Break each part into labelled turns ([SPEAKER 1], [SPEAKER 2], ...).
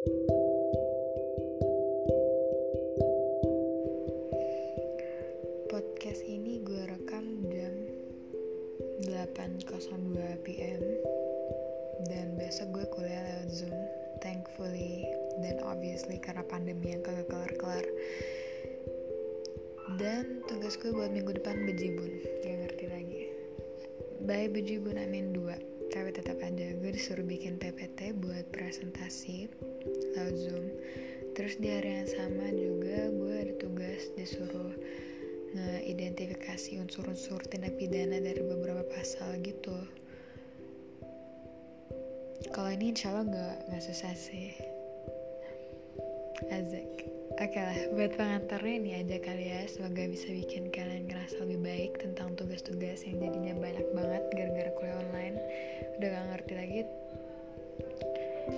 [SPEAKER 1] Podcast ini gue rekam jam 8.02 PM Dan besok gue kuliah lewat Zoom Thankfully Dan obviously karena pandemi yang kagak kelar-kelar. Dan tugas gue buat minggu depan bejibun Gak ngerti lagi. By bejibun I mean 2 Tapi tetap ada. Gue disuruh bikin PPT buat presentasi Lewat Zoom. Terus di hari yang sama juga gue ada tugas disuruh ngeidentifikasi unsur-unsur tindak pidana dari beberapa pasal gitu. Kalau ini insya Allah gak, gak susah sih. Azek Oke lah, buat pengantarnya ini aja kali ya. Semoga bisa bikin kalian ngerasa lebih baik Tentang tugas-tugas yang jadinya banyak banget Udah gak ngerti lagi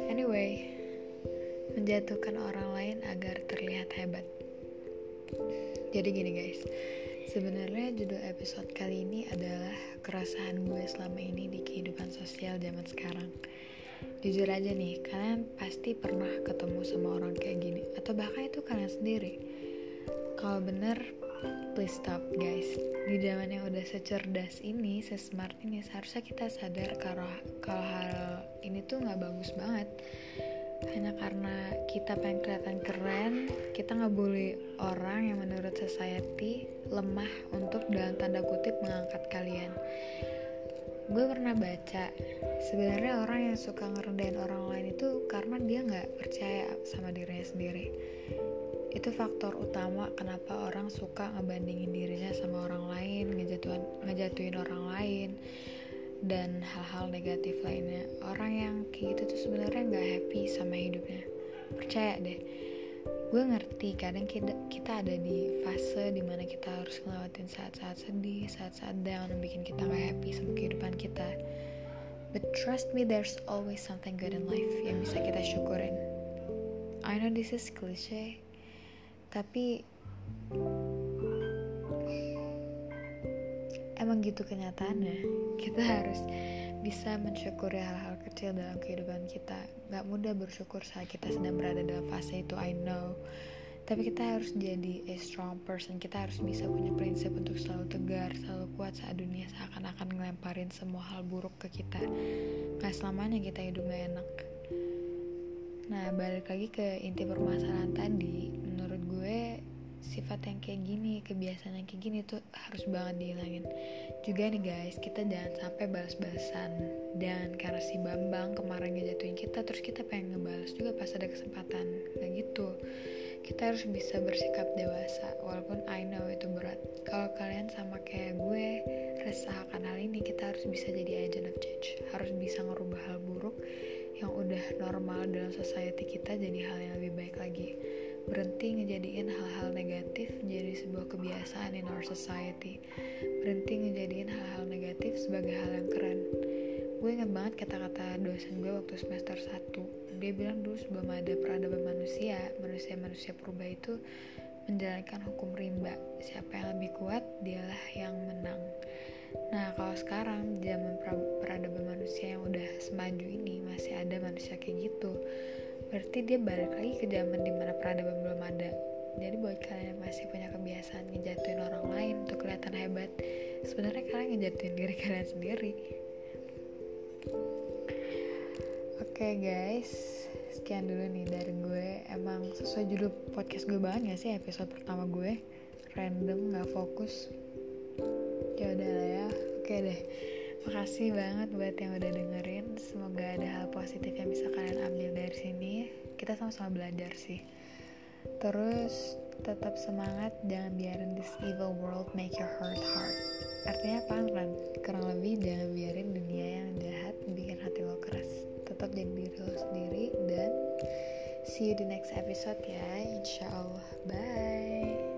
[SPEAKER 1] Anyway Menjatuhkan orang lain agar terlihat hebat jadi gini guys, sebenarnya judul episode kali ini adalah keresahan gue selama ini di kehidupan sosial zaman sekarang. Jujur aja nih, kalian pasti pernah ketemu sama orang kayak gini, atau bahkan itu kalian sendiri. Kalau bener, please stop guys. Di zaman yang udah secerdas ini, sesmart ini, seharusnya kita sadar kalau kalau hal ini tuh nggak bagus banget. Hanya karena kita pengen kelihatan keren kita nggak boleh orang yang menurut society lemah untuk dalam tanda kutip mengangkat kalian. Gue pernah baca sebenarnya orang yang suka ngerendahin orang lain itu karena dia nggak percaya sama dirinya sendiri itu faktor utama kenapa orang suka ngebandingin dirinya sama orang lain ngejatuhin ngejatuhin orang lain dan hal-hal negatif lainnya. Orang yang kayak gitu tuh sebenarnya nggak happy sama hidupnya. Percaya deh. Gue ngerti kadang kita, ada di fase di mana kita harus ngelewatin saat-saat sedih saat-saat down yang bikin kita nggak happy sama kehidupan kita. But trust me there's always something good in life yang bisa kita syukurin. I know this is cliche tapi emang gitu kenyataannya. Kita harus bisa mensyukuri hal-hal kecil dalam kehidupan kita. Gak mudah bersyukur saat kita sedang berada dalam fase itu I know. Tapi kita harus jadi a strong person. Kita harus bisa punya prinsip untuk selalu tegar selalu kuat saat dunia seakan-akan ngelemparin semua hal buruk ke kita. Gak selamanya kita hidup gak enak. Nah balik lagi ke inti permasalahan tadi sifat yang kayak gini kebiasaan yang kayak gini tuh harus banget dihilangin. Juga nih guys kita jangan sampai balas-balasan. Dan karena si Bambang kemarin ngejatuhin kita terus kita pengen ngebalas juga pas ada kesempatan. Nah gitu. Kita harus bisa bersikap dewasa walaupun I know itu berat. Kalau kalian sama kayak gue resah akan hal ini kita harus bisa jadi agent of change. Harus bisa ngerubah hal buruk yang udah normal dalam society kita jadi hal yang lebih baik lagi berhenti ngejadiin hal-hal negatif menjadi sebuah kebiasaan in our society. Berhenti ngejadiin hal-hal negatif sebagai hal yang keren. Gue inget banget kata-kata dosen gue waktu semester 1 dia bilang dulu sebelum ada peradaban manusia manusia-manusia purba itu menjalankan hukum rimba. Siapa yang lebih kuat dialah yang menang. Nah kalau sekarang zaman peradaban manusia yang udah semaju ini masih ada manusia kayak gitu berarti dia balik lagi ke zaman di mana peradaban belum ada. Jadi buat kalian yang masih punya kebiasaan ngejatuhin orang lain untuk kelihatan hebat sebenarnya kalian ngejatuhin diri kalian sendiri. Oke okay, guys. Sekian dulu nih dari gue. Emang sesuai judul podcast gue banget gak sih? Episode pertama gue. Random gak fokus. Ya udah lah ya. Oke okay deh. Makasih banget buat yang udah dengerin. Semoga ada hal positif yang bisa Kita sama-sama belajar sih. Terus tetap semangat, jangan biarin this evil world make your heart hard. Artinya apa kan? Kurang lebih jangan biarin dunia yang jahat bikin hati lo keras. Tetap jadi diri lo sendiri dan see you di next episode ya, insya Allah. Bye.